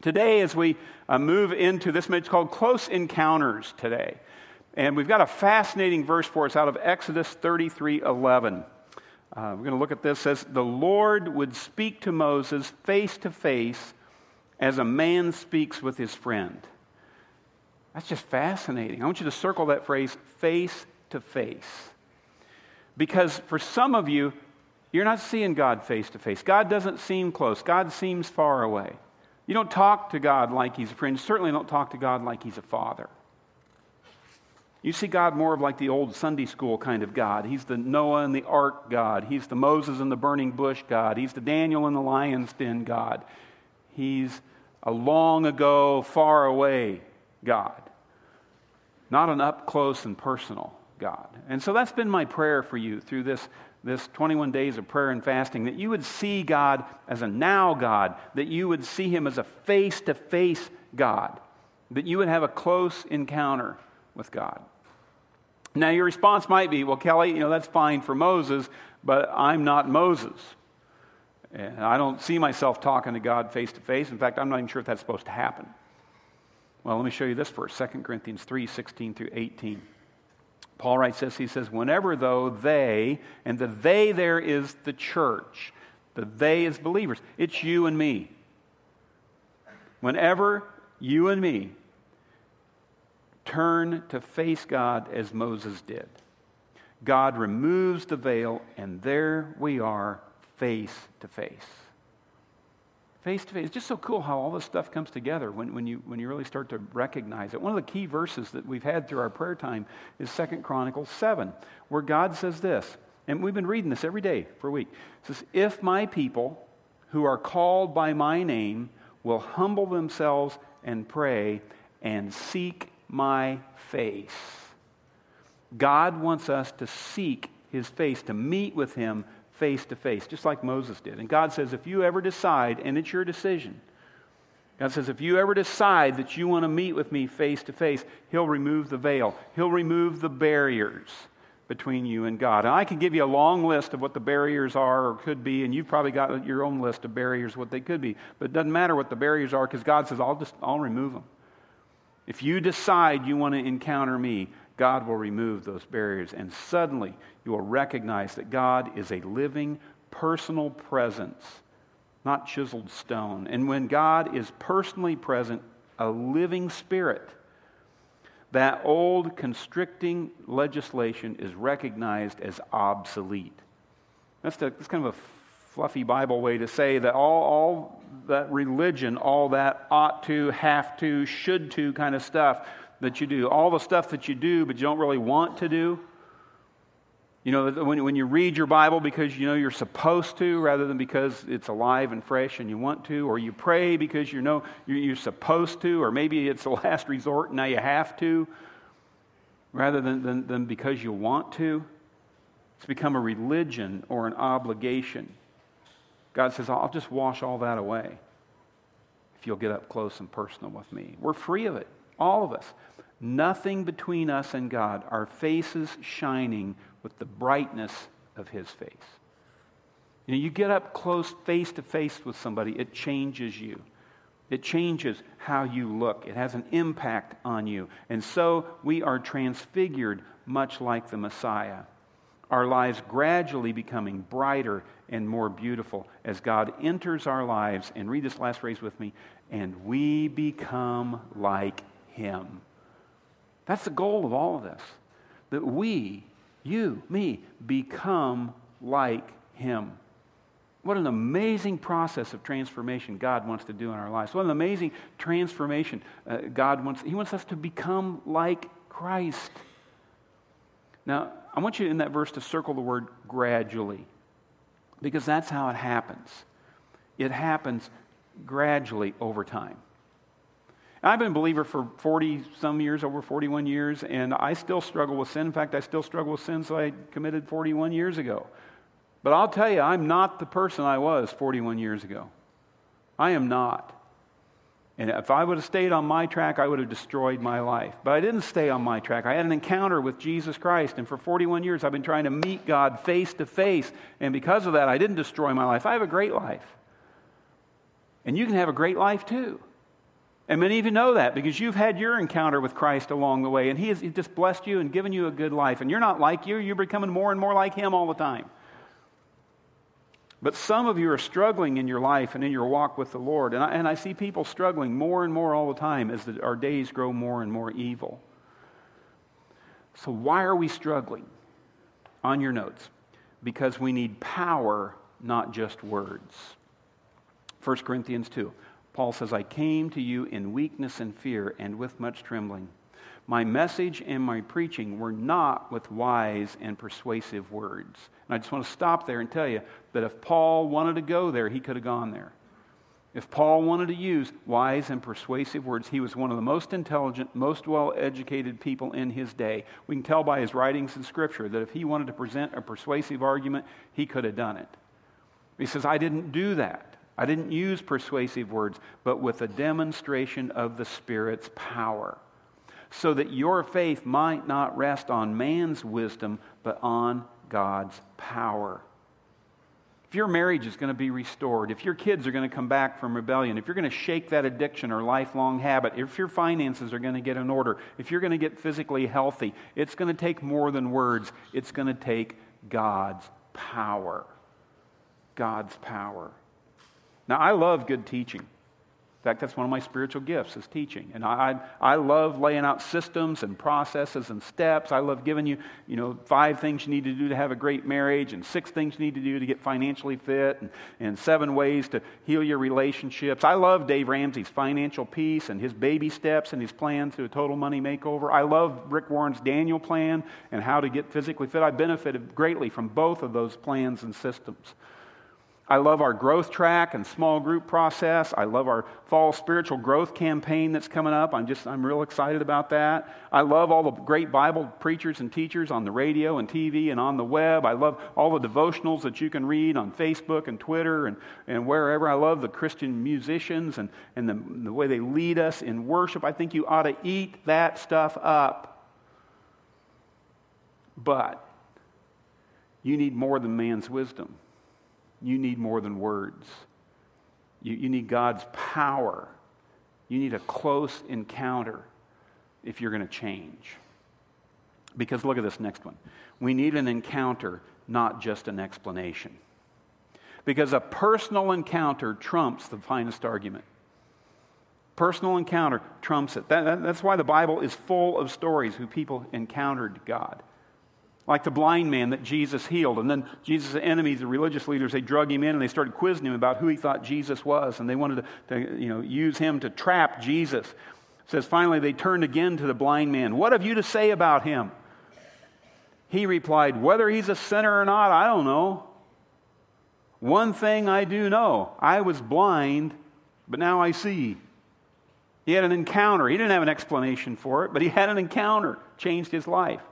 Today, as we uh, move into this, it's called Close Encounters today. And we've got a fascinating verse for us out of Exodus 33 11. Uh, we're going to look at this. It says, The Lord would speak to Moses face to face as a man speaks with his friend. That's just fascinating. I want you to circle that phrase, face to face. Because for some of you, you're not seeing God face to face. God doesn't seem close, God seems far away. You don't talk to God like He's a friend. You certainly don't talk to God like He's a father. You see God more of like the old Sunday school kind of God. He's the Noah and the ark God. He's the Moses and the burning bush God. He's the Daniel and the lion's den God. He's a long ago, far away God, not an up close and personal God. And so that's been my prayer for you through this this 21 days of prayer and fasting, that you would see God as a now God, that you would see Him as a face to face God, that you would have a close encounter with God. Now, your response might be, well, Kelly, you know, that's fine for Moses, but I'm not Moses. And I don't see myself talking to God face to face. In fact, I'm not even sure if that's supposed to happen. Well, let me show you this verse 2 Corinthians 3 16 through 18. Paul writes this he says, Whenever, though, they, and the they there is the church, the they is believers, it's you and me. Whenever you and me turn to face God as Moses did, God removes the veil, and there we are face to face face to face. It's just so cool how all this stuff comes together when, when, you, when you really start to recognize it. One of the key verses that we've had through our prayer time is Second Chronicles 7, where God says this, and we've been reading this every day for a week. It says, If my people who are called by my name will humble themselves and pray and seek my face. God wants us to seek his face, to meet with him face to face, just like Moses did. And God says, if you ever decide, and it's your decision, God says, if you ever decide that you want to meet with me face to face, He'll remove the veil, He'll remove the barriers between you and God. And I can give you a long list of what the barriers are or could be, and you've probably got your own list of barriers, what they could be. But it doesn't matter what the barriers are because God says, I'll just I'll remove them. If you decide you want to encounter me, God will remove those barriers. And suddenly you will recognize that God is a living, personal presence, not chiseled stone. And when God is personally present, a living spirit, that old constricting legislation is recognized as obsolete. That's, the, that's kind of a fluffy Bible way to say that all, all that religion, all that ought to, have to, should to kind of stuff that you do, all the stuff that you do but you don't really want to do. You know, when, when you read your Bible because you know you're supposed to rather than because it's alive and fresh and you want to, or you pray because you know you're, supposed to, or maybe it's the last resort and now you have to, rather than, than, than because you want to. It's become a religion or an obligation. God says, I'll just wash all that away if you'll get up close and personal with me. We're free of it. All of us. Nothing between us and God. Our faces shining with the brightness of His face. You know, you get up close, face to face with somebody, it changes you. It changes how you look. It has an impact on you. And so we are transfigured much like the Messiah. Our lives gradually becoming brighter and more beautiful as God enters our lives. And read this last phrase with me and we become like him. That's the goal of all of this. That we, you, me, become like Him. What an amazing process of transformation God wants to do in our lives. What an amazing transformation uh, God wants. He wants us to become like Christ. Now, I want you in that verse to circle the word gradually, because that's how it happens. It happens gradually over time. I've been a believer for 40 some years, over 41 years, and I still struggle with sin. In fact, I still struggle with sins I committed 41 years ago. But I'll tell you, I'm not the person I was 41 years ago. I am not. And if I would have stayed on my track, I would have destroyed my life. But I didn't stay on my track. I had an encounter with Jesus Christ, and for 41 years I've been trying to meet God face to face. And because of that, I didn't destroy my life. I have a great life. And you can have a great life too. And many of you know that because you've had your encounter with Christ along the way, and He has just blessed you and given you a good life. And you're not like you, you're becoming more and more like Him all the time. But some of you are struggling in your life and in your walk with the Lord. And I, and I see people struggling more and more all the time as the, our days grow more and more evil. So, why are we struggling? On your notes. Because we need power, not just words. 1 Corinthians 2. Paul says, I came to you in weakness and fear and with much trembling. My message and my preaching were not with wise and persuasive words. And I just want to stop there and tell you that if Paul wanted to go there, he could have gone there. If Paul wanted to use wise and persuasive words, he was one of the most intelligent, most well educated people in his day. We can tell by his writings in Scripture that if he wanted to present a persuasive argument, he could have done it. He says, I didn't do that. I didn't use persuasive words, but with a demonstration of the Spirit's power, so that your faith might not rest on man's wisdom, but on God's power. If your marriage is going to be restored, if your kids are going to come back from rebellion, if you're going to shake that addiction or lifelong habit, if your finances are going to get in order, if you're going to get physically healthy, it's going to take more than words. It's going to take God's power. God's power. Now, I love good teaching. In fact, that's one of my spiritual gifts is teaching. And I, I love laying out systems and processes and steps. I love giving you, you know, five things you need to do to have a great marriage and six things you need to do to get financially fit and, and seven ways to heal your relationships. I love Dave Ramsey's financial peace and his baby steps and his plan to a total money makeover. I love Rick Warren's Daniel plan and how to get physically fit. I benefited greatly from both of those plans and systems. I love our growth track and small group process. I love our fall spiritual growth campaign that's coming up. I'm just, I'm real excited about that. I love all the great Bible preachers and teachers on the radio and TV and on the web. I love all the devotionals that you can read on Facebook and Twitter and, and wherever. I love the Christian musicians and, and the, the way they lead us in worship. I think you ought to eat that stuff up. But you need more than man's wisdom. You need more than words. You, you need God's power. You need a close encounter if you're going to change. Because look at this next one. We need an encounter, not just an explanation. Because a personal encounter trumps the finest argument. Personal encounter trumps it. That, that, that's why the Bible is full of stories who people encountered God like the blind man that Jesus healed. And then Jesus' enemies, the religious leaders, they drug him in and they started quizzing him about who he thought Jesus was. And they wanted to, to you know, use him to trap Jesus. It says finally they turned again to the blind man. What have you to say about him? He replied, Whether he's a sinner or not, I don't know. One thing I do know I was blind, but now I see. He had an encounter. He didn't have an explanation for it, but he had an encounter, changed his life.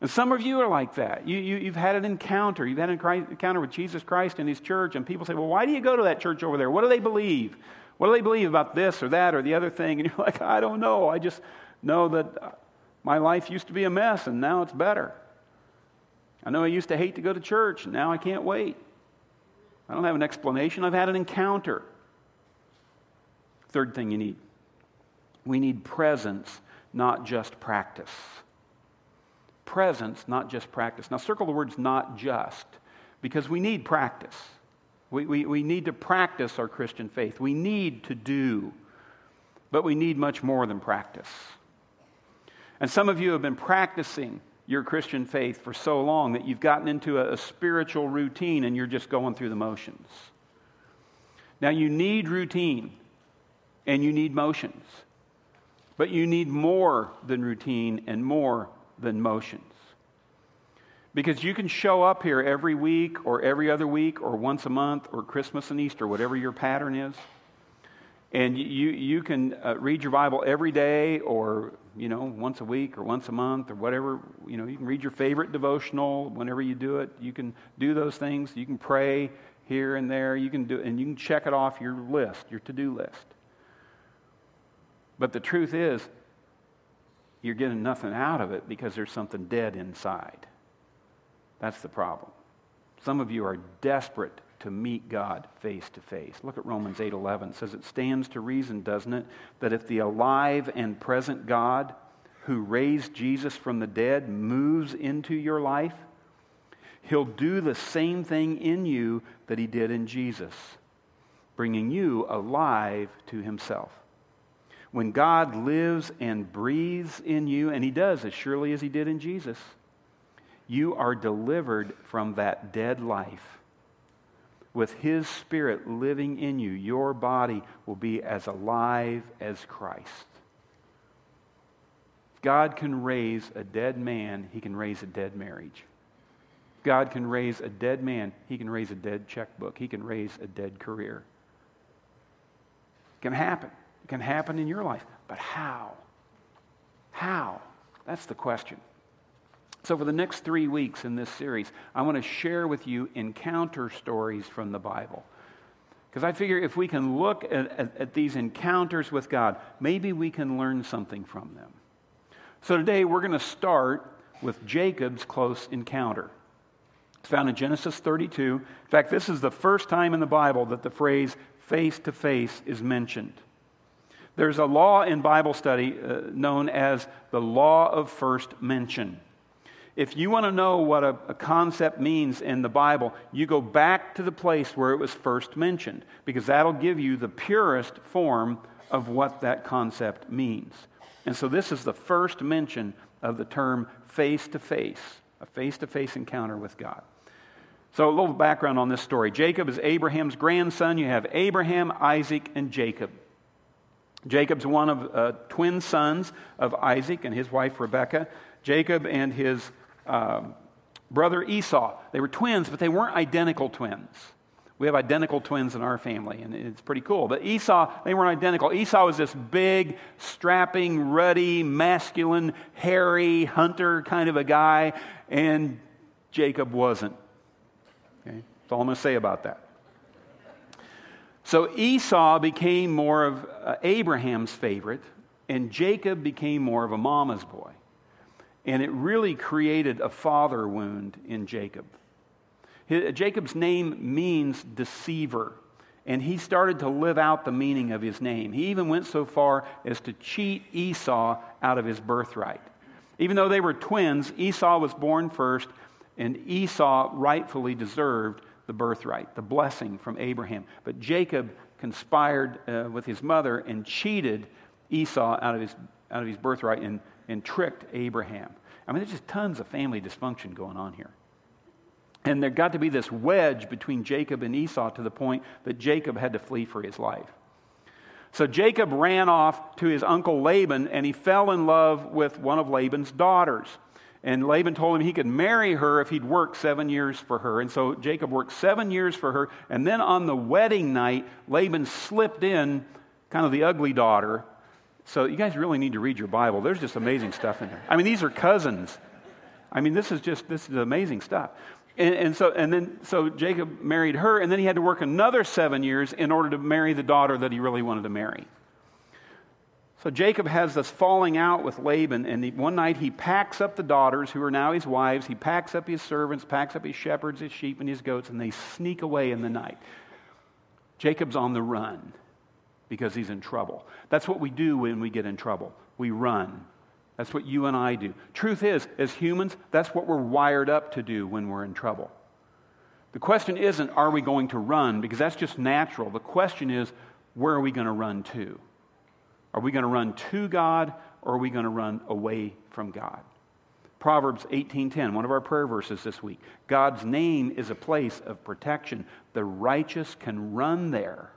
And some of you are like that. You, you, have had an encounter. You've had an encounter with Jesus Christ and His church, and people say, Well, why do you go to that church over there? What do they believe? What do they believe about this or that or the other thing? And you're like, I don't know. I just know that uh, my life used to be a mess, and now it's better. I know I used to hate to go to church, and now I can't wait. I don't have an explanation. I've had an encounter. Third thing you need we need presence, not just practice presence, not just practice. Now, circle the words not just, because we need practice. We, we, we need to practice our Christian faith. We need to do, but we need much more than practice. And some of you have been practicing your Christian faith for so long that you've gotten into a, a spiritual routine and you're just going through the motions. Now, you need routine and you need motions, but you need more than routine and more than motions. Because you can show up here every week or every other week or once a month or Christmas and Easter, whatever your pattern is. And you, you can uh, read your Bible every day or, you know, once a week or once a month or whatever. You know, you can read your favorite devotional whenever you do it. You can do those things. You can pray here and there. You can do, and you can check it off your list, your to do list. But the truth is, you're getting nothing out of it because there's something dead inside. That's the problem. Some of you are desperate to meet God face to face. Look at Romans 8:11. It says it stands to reason, doesn't it, that if the alive and present God who raised Jesus from the dead moves into your life, he'll do the same thing in you that he did in Jesus, bringing you alive to himself. When God lives and breathes in you, and he does as surely as he did in Jesus, you are delivered from that dead life. With His Spirit living in you, your body will be as alive as Christ. God can raise a dead man, He can raise a dead marriage. God can raise a dead man, He can raise a dead checkbook, He can raise a dead career. It can happen. Can happen in your life. But how? How? That's the question. So, for the next three weeks in this series, I want to share with you encounter stories from the Bible. Because I figure if we can look at, at, at, these encounters with God, maybe we can learn something from them. So, today we're going to start with Jacob's close encounter. It's found in Genesis 32. In fact, this is the first time in the Bible that the phrase face to face is mentioned. There's a law in Bible study uh, known as the law of first mention. If you want to know what a, a, concept means in the Bible, you go back to the place where it was first mentioned, because that'll give you the purest form of what that concept means. And so this is the first mention of the term face to face, a face to face encounter with God. So, a little background on this story Jacob is Abraham's grandson. You have Abraham, Isaac, and Jacob. Jacob's one of uh, twin sons of Isaac and his wife Rebekah. Jacob and his um, brother Esau. They were twins, but they weren't identical twins. We have identical twins in our family, and it's pretty cool. But Esau, they weren't identical. Esau was this big, strapping, ruddy, masculine, hairy, hunter kind of a guy, and Jacob wasn't. Okay? That's all I'm going to say about that. So Esau became more of uh, Abraham's favorite, and Jacob became more of a mama's boy. And it really created a father wound in Jacob. Jacob's name means deceiver, and he started to live out the meaning of his name. He even went so far as to cheat Esau out of his birthright. Even though they were twins, Esau was born first, and Esau rightfully deserved the birthright, the blessing from Abraham. But Jacob conspired uh, with his mother and cheated Esau out of his, out of his birthright and and tricked Abraham. I mean, there's just tons of family dysfunction going on here. And there got to be this wedge between Jacob and Esau to the point that Jacob had to flee for his life. So Jacob ran off to his uncle Laban and he fell in love with one of Laban's daughters. And Laban told him he could marry her if he'd work seven years for her. And so Jacob worked seven years for her. And then on the wedding night, Laban slipped in kind of the ugly daughter so you guys really need to read your Bible. There's just amazing stuff in there. I mean, these are cousins. I mean, this is just this is amazing stuff. And, and, so and then so Jacob married her, and then he had to work another seven years in order to marry the daughter that he really wanted to marry. So Jacob has this falling out with Laban, and he, one night he packs up the daughters, who are now his wives. He packs up his servants, packs up his shepherds, his sheep, and his goats, and they sneak away in the night. Jacob's on the run because he's in trouble. That's what we do when we get in trouble. We run. That's what you and I do. Truth is, as humans, that's what we're wired up to do when we're in trouble. The question isn't, are we going to run? Because that's just natural. The question is, where are we going to run to? Are we going to run to God or are we going to run away from God? Proverbs 18:10, one of our prayer verses this week. God's name is a place of protection. The righteous can run there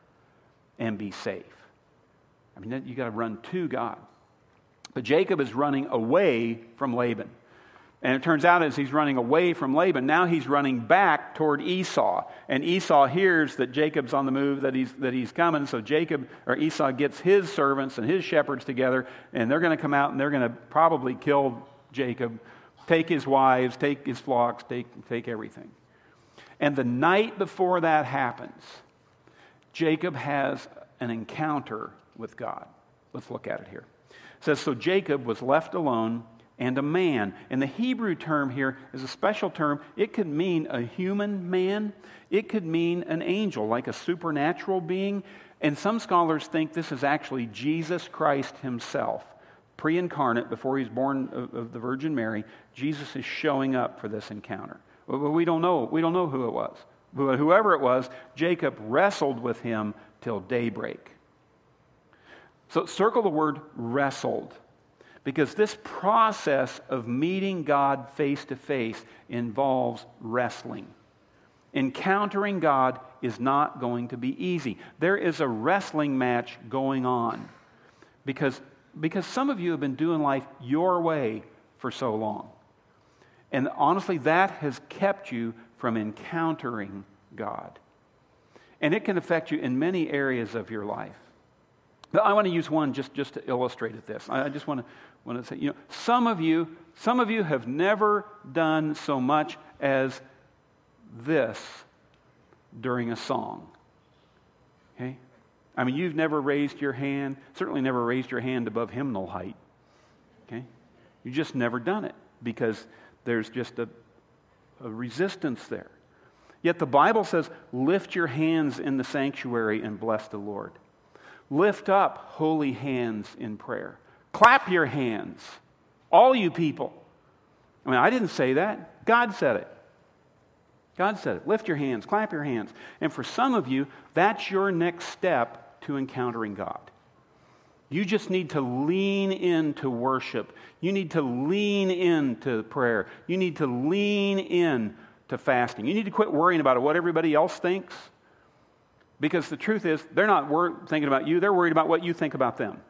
and be safe. I mean, you got to run to God. But Jacob is running away from Laban. And it turns out as he's running away from Laban, now he's running back toward Esau. And Esau hears that Jacob's on the move, that he's, that he's coming. So Jacob or Esau gets his servants and his shepherds together, and they're going to come out and they're going to probably kill Jacob, take his wives, take his flocks, take, take everything. And the night before that happens, Jacob has an encounter with God. Let's look at it here. It says, So Jacob was left alone and a man. And the Hebrew term here is a special term. It could mean a human man, it could mean an angel, like a supernatural being. And some scholars think this is actually Jesus Christ himself. Pre incarnate, before he's born of, the Virgin Mary, Jesus is showing up for this encounter. But we don't know. We don't know who it was. But whoever it was, Jacob wrestled with him till daybreak. So circle the word wrestled. Because this process of meeting God face to face involves wrestling. Encountering God is not going to be easy. There is a wrestling match going on because, because some of you have been doing life your way for so long. And honestly, that has kept you from encountering God. And it can affect you in many areas of your life. But I want to use one just, just to illustrate this. I just want to want to say, you know, some of you, some of you have never done so much as this during a song. Okay? I mean, you've never raised your hand, certainly never raised your hand above hymnal height. Okay? You've just never done it because there's just a, a resistance there. Yet the Bible says, lift your hands in the sanctuary and bless the Lord. Lift up holy hands in prayer. Clap your hands, all you people. I mean, I didn't say that. God said it. God said it. Lift your hands, clap your hands. And for some of you, that's your next step to encountering God. You just need to lean into worship. You need to lean into prayer. You need to lean in to fasting. You need to quit worrying about what everybody else thinks. Because the truth is, they're not wor- thinking about you, they're worried about what you think about them.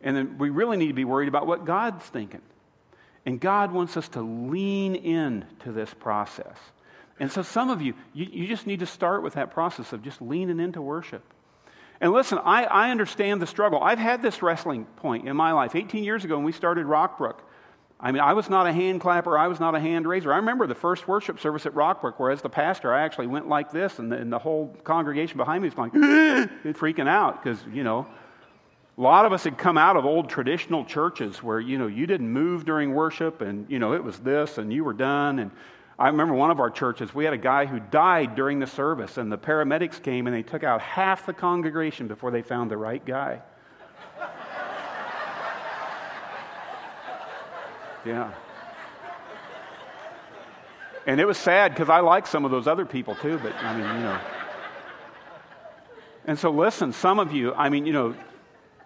And then we really need to be worried about what God's thinking. And God wants us to lean in to this process. And so some of you, you, you just need to start with that process of just leaning into worship. And listen, I, I understand the struggle. I've had this wrestling point in my life. 18 years ago when we started Rockbrook, I mean, I was not a hand clapper, I was not a hand raiser. I remember the first worship service at Rockbrook, where as the pastor, I actually went like this, and the, and the whole congregation behind me was going, freaking out, because, you know, a lot of us had come out of old traditional churches where, you know, you didn't move during worship and, you know, it was this and you were done. And I remember one of our churches, we had a guy who died during the service and the paramedics came and they took out half the congregation before they found the right guy. yeah. And it was sad because I like some of those other people too, but I mean, you know. And so, listen, some of you, I mean, you know,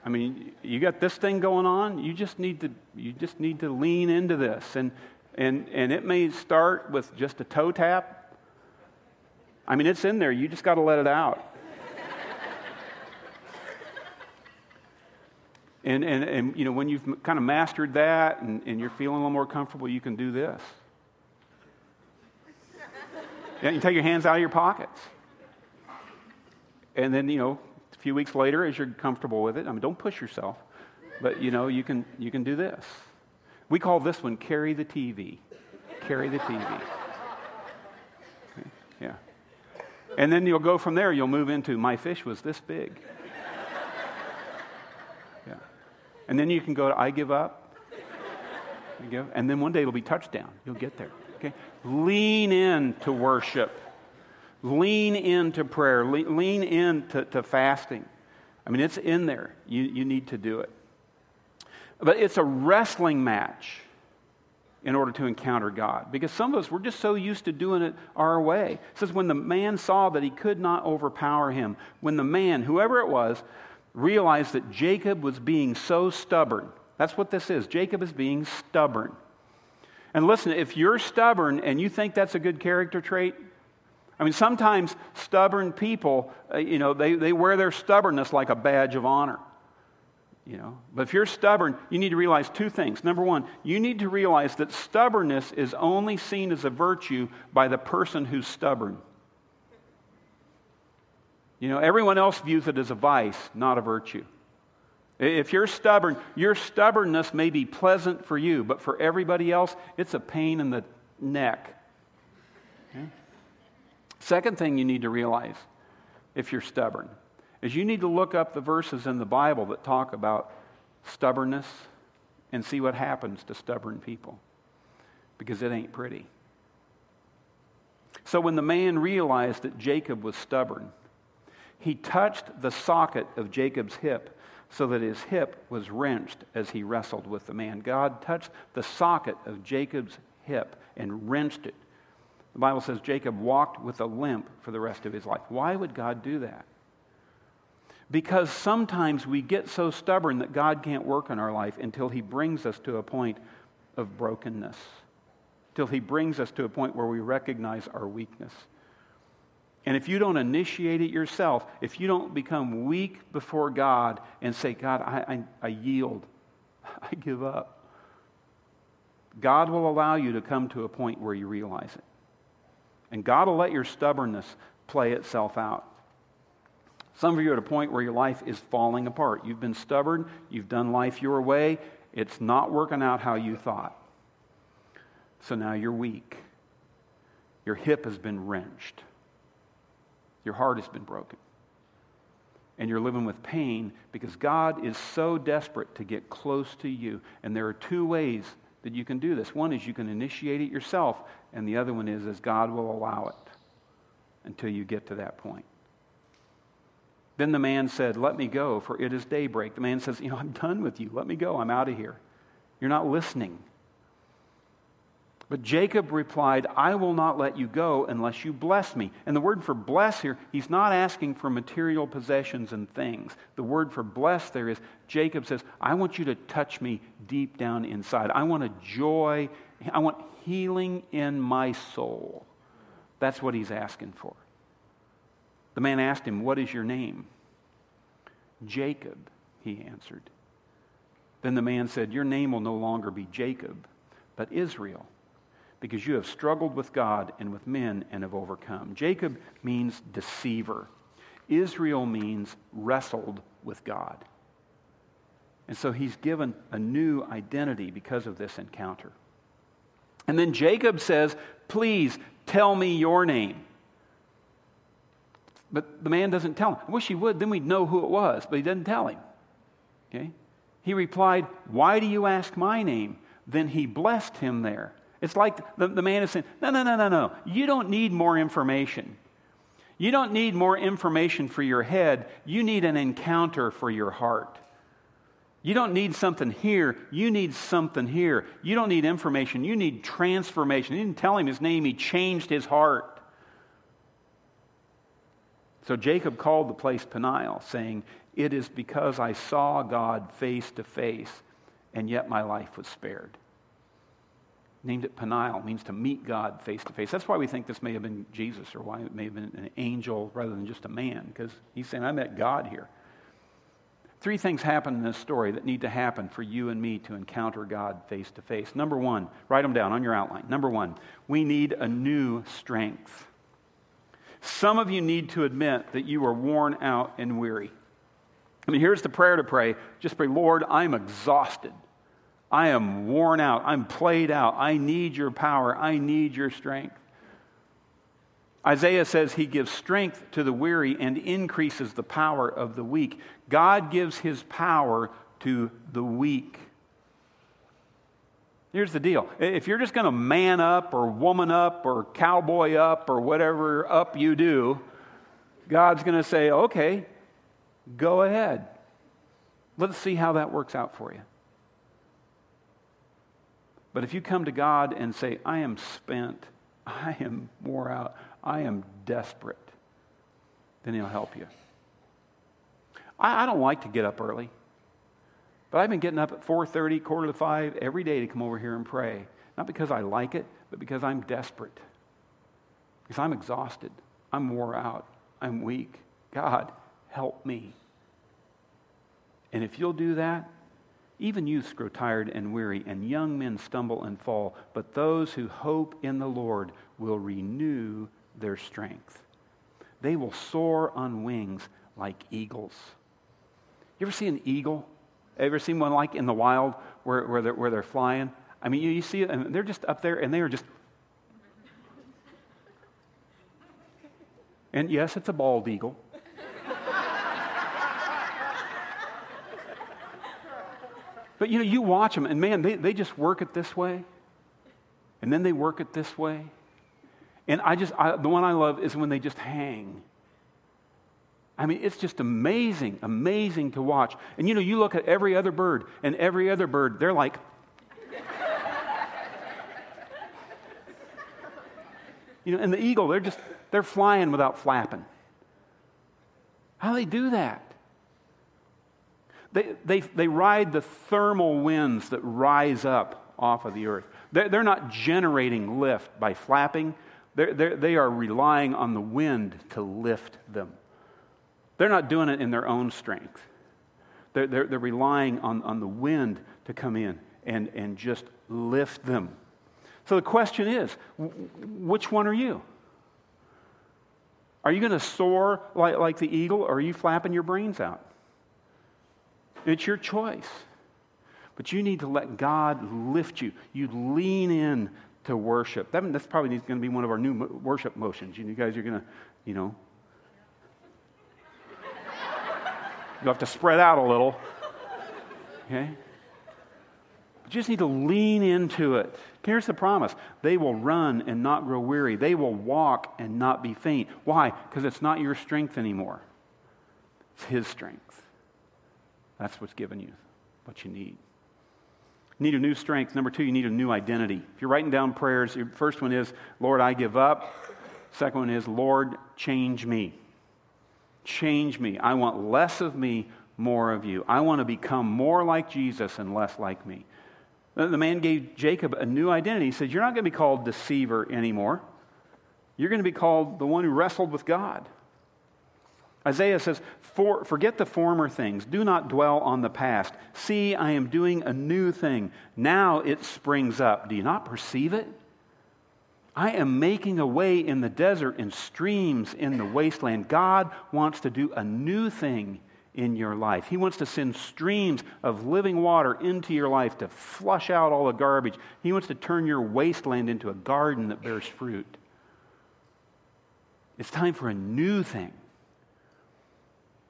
I mean, you got this thing going on. You just need to you just need to lean into this, and and and it may start with just a toe tap. I mean, it's in there. You just got to let it out. and and and you know, when you've kind of mastered that, and, and you're feeling a little more comfortable, you can do this. Yeah, you take your hands out of your pockets, and then you know few weeks later, as you're comfortable with it, I mean, don't push yourself, but you know, you can, you can do this. We call this one carry the TV. Carry the TV. Okay, yeah. And then you'll go from there, you'll move into my fish was this big. Yeah. And then you can go to I give up. I give, and then one day it'll be touchdown. You'll get there. Okay? Lean in to worship. Lean into prayer, lean into to fasting. I mean, it's in there. You, you need to do it. But it's a wrestling match in order to encounter God. Because some of us, we're just so used to doing it our way. It says, when the man saw that he could not overpower him, when the man, whoever it was, realized that Jacob was being so stubborn. That's what this is. Jacob is being stubborn. And listen, if you're stubborn and you think that's a good character trait, I mean, sometimes stubborn people, uh, you know, they, they wear their stubbornness like a badge of honor. You know, but if you're stubborn, you need to realize two things. Number one, you need to realize that stubbornness is only seen as a virtue by the person who's stubborn. You know, everyone else views it as a vice, not a virtue. If you're stubborn, your stubbornness may be pleasant for you, but for everybody else, it's a pain in the neck. Second thing you need to realize if you're stubborn is you need to look up the verses in the Bible that talk about stubbornness and see what happens to stubborn people because it ain't pretty. So when the man realized that Jacob was stubborn, he touched the socket of Jacob's hip so that his hip was wrenched as he wrestled with the man. God touched the socket of Jacob's hip and wrenched it. The Bible says Jacob walked with a limp for the rest of his life. Why would God do that? Because sometimes we get so stubborn that God can't work in our life until he brings us to a point of brokenness, till he brings us to a point where we recognize our weakness. And if you don't initiate it yourself, if you don't become weak before God and say, God, I, I, I yield, I give up, God will allow you to come to a point where you realize it. And God will let your stubbornness play itself out. Some of you are at a point where your life is falling apart. You've been stubborn, you've done life your way, it's not working out how you thought. So now you're weak. Your hip has been wrenched. Your heart has been broken. And you're living with pain because God is so desperate to get close to you. And there are two ways that you can do this. One is you can initiate it yourself, and the other one is as God will allow it until you get to that point. Then the man said, Let me go, for it is daybreak. The man says, You know, I'm done with you. Let me go. I'm out of here. You're not listening. But Jacob replied, I will not let you go unless you bless me. And the word for bless here, he's not asking for material possessions and things. The word for bless there is Jacob says, I want you to touch me deep down inside. I want a joy, I want healing in my soul. That's what he's asking for. The man asked him, What is your name? Jacob, he answered. Then the man said, Your name will no longer be Jacob, but Israel because you have struggled with God and with men and have overcome. Jacob means deceiver, Israel means wrestled with God. And so he's given a new identity because of this encounter. And then Jacob says, Please tell me your name. But the man doesn't tell him. I wish he would, then we'd know who it was, but he doesn't tell him. Okay? He replied, Why do you ask my name? Then he blessed him there. It's like the, the man is saying, No, no, no, no, no. You don't need more information. You don't need more information for your head. You need an encounter for your heart. You don't need something here. You need something here. You don't need information. You need transformation. He didn't tell him his name, he changed his heart. So Jacob called the place Peniel, saying, It is because I saw God face to face, and yet my life was spared named it Peniel, means to meet God face to face. That's why we think this may have been Jesus or why it may have been an angel rather than just a man, because he's saying, I met God here. Three things happen in this story that need to happen for you and me to encounter God face to face. Number one, write them down on your outline. Number one, we need a new strength. Some of you need to admit that you are worn out and weary. I mean, here's the prayer to pray. Just pray, Lord, I'm exhausted. I am worn out. I'm played out. I need your power. I need your strength. Isaiah says he gives strength to the weary and increases the power of the weak. God gives his power to the weak. Here's the deal if you're just going to man up or woman up or cowboy up or whatever up you do, God's going to say, okay, go ahead. Let's see how that works out for you. But if you come to God and say, I am spent, I am wore out, I am desperate, then He'll help you. I, I don't like to get up early, but I've been getting up at 4.30, quarter to 5 every day to come over here and pray. Not because I like it, but because I'm desperate. Because I'm exhausted. I'm wore out. I'm weak. God, help me. And if you'll do that, even youths grow tired and weary, and young men stumble and fall, but those who hope in the Lord will renew their strength. They will soar on wings like eagles. You ever see an eagle? Ever seen one like in the wild where, where, they're, where they're flying? I mean, you, you see and they're just up there, and they are just. And yes, it's a bald eagle. But you know, you watch them, and man, they, they just work it this way, and then they work it this way. And I just, I, the one I love is when they just hang. I mean, it's just amazing, amazing to watch. And you know, you look at every other bird, and every other bird, they're like, you know, and the eagle, they're just, they're flying without flapping. How do they do that? They, they, they ride the thermal winds that rise up off of the earth. They're, they're not generating lift by flapping, they're, they're, they are relying on the wind to lift them. They're not doing it in their own strength. They're, they're, they're relying on, on the wind to come in and, and just lift them. So the question is which one are you? Are you going to soar like, like the eagle or are you flapping your brains out? It's your choice. But you need to let God lift you. You lean in to worship. That, that's probably going to be one of our new worship motions. You guys are going to, you know, you have to spread out a little. Okay? You just need to lean into it. Here's the promise they will run and not grow weary, they will walk and not be faint. Why? Because it's not your strength anymore, it's His strength. That's what's given you what you need. You need a new strength. Number two, you need a new identity. If you're writing down prayers, your first one is, Lord, I give up. Second one is, Lord, change me. Change me. I want less of me, more of you. I want to become more like Jesus and less like me. The man gave Jacob a new identity. He said, You're not going to be called deceiver anymore. You're going to be called the one who wrestled with God. Isaiah says, For, Forget the former things. Do not dwell on the past. See, I am doing a new thing. Now it springs up. Do you not perceive it? I am making a way in the desert and streams in the wasteland. God wants to do a new thing in your life. He wants to send streams of living water into your life to flush out all the garbage. He wants to turn your wasteland into a garden that bears fruit. It's time for a new thing.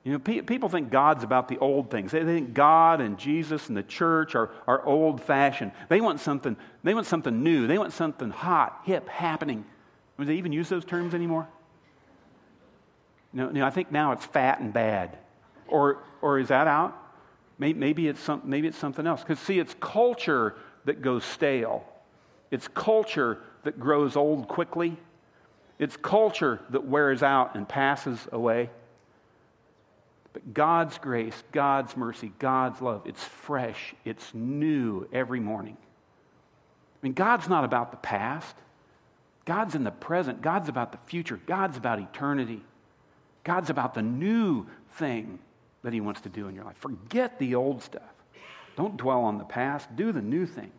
You know, pe- people think God's about the old things. They think God and Jesus and the church are, are old fashioned. They want something, they want something new. They want something hot, hip, happening. i Do they even use those terms anymore? No, no, I think now it's fat and bad. Or, or is that out? Maybe it's, some, maybe it's something else. Because, see, it's culture that goes stale, it's culture that grows old quickly, it's culture that wears out and passes away. But God's grace, God's mercy, God's love, it's fresh, it's new every morning. I mean, God's not about the past. God's in the present. God's about the future. God's about eternity. God's about the new thing that He wants to do in your life. Forget the old stuff. Don't dwell on the past. Do the new thing.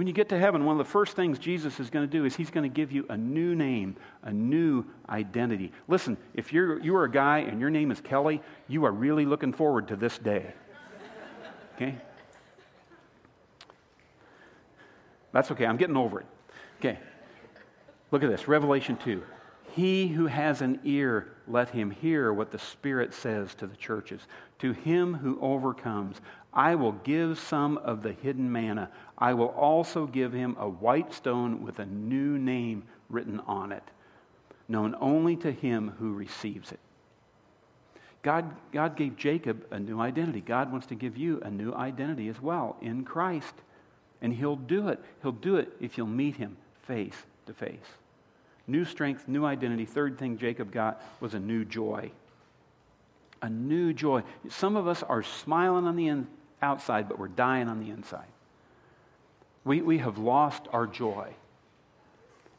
When you get to heaven, one of the first things Jesus is going to do is he's going to give you a new name, a new identity. Listen, if you're, you are a guy and your name is Kelly, you are really looking forward to this day. Okay? That's okay. I'm getting over it. Okay. Look at this Revelation 2. He who has an ear, let him hear what the Spirit says to the churches. To him who overcomes, I will give some of the hidden manna. I will also give him a white stone with a new name written on it, known only to him who receives it. God, God gave Jacob a new identity. God wants to give you a new identity as well in Christ. And he'll do it. He'll do it if you'll meet him face to face. New strength, new identity. Third thing Jacob got was a new joy. A new joy. Some of us are smiling on the in, outside, but we're dying on the inside. We, we have lost our joy.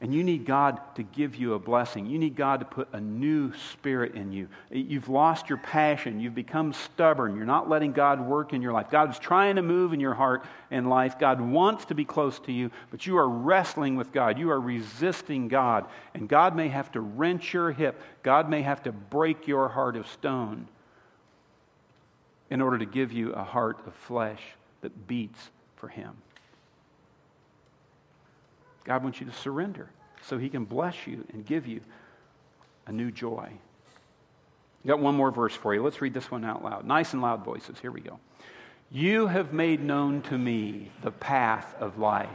And you need God to give you a blessing. You need God to put a new spirit in you. You've lost your passion. You've become stubborn. You're not letting God work in your life. God is trying to move in your heart and life. God wants to be close to you, but you are wrestling with God. You are resisting God. And God may have to wrench your hip. God may have to break your heart of stone in order to give you a heart of flesh that beats for Him. God wants you to surrender so He can bless you and give you a new joy. Got one more verse for you. Let's read this one out loud. Nice and loud voices. Here we go. You have made known to me the path of life.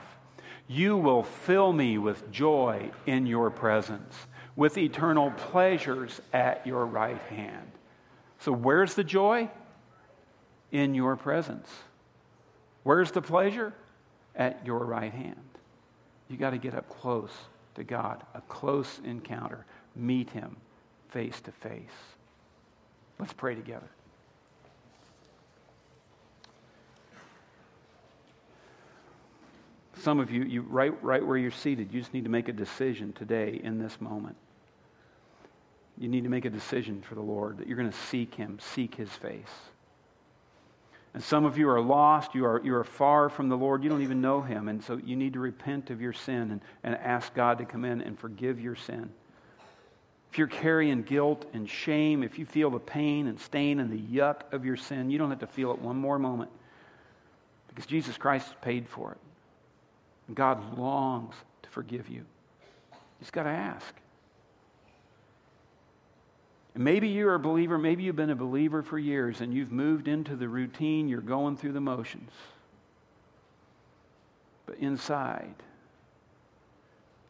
You will fill me with joy in your presence, with eternal pleasures at your right hand. So, where's the joy? In your presence. Where's the pleasure? At your right hand. You got to get up close to God, a close encounter. Meet Him face to face. Let's pray together. Some of you, you right, right where you're seated, you just need to make a decision today in this moment. You need to make a decision for the Lord that you're going to seek Him, seek His face. And some of you are lost. You are, you are far from the Lord. You don't even know Him. And so you need to repent of your sin and, and ask God to come in and forgive your sin. If you're carrying guilt and shame, if you feel the pain and stain and the yuck of your sin, you don't have to feel it one more moment because Jesus Christ paid for it. And God longs to forgive you. You just got to ask. And maybe you're a believer, maybe you've been a believer for years and you've moved into the routine, you're going through the motions. But inside,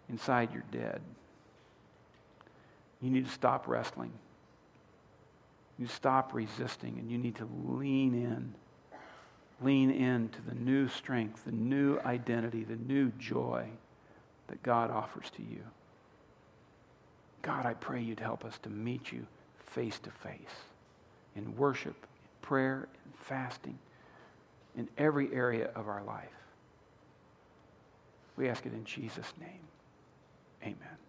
inside you're dead. You need to stop wrestling. You stop resisting and you need to lean in. Lean in to the new strength, the new identity, the new joy that God offers to you. God, I pray you'd help us to meet you face to face in worship, in prayer, in fasting, in every area of our life. We ask it in Jesus' name. Amen.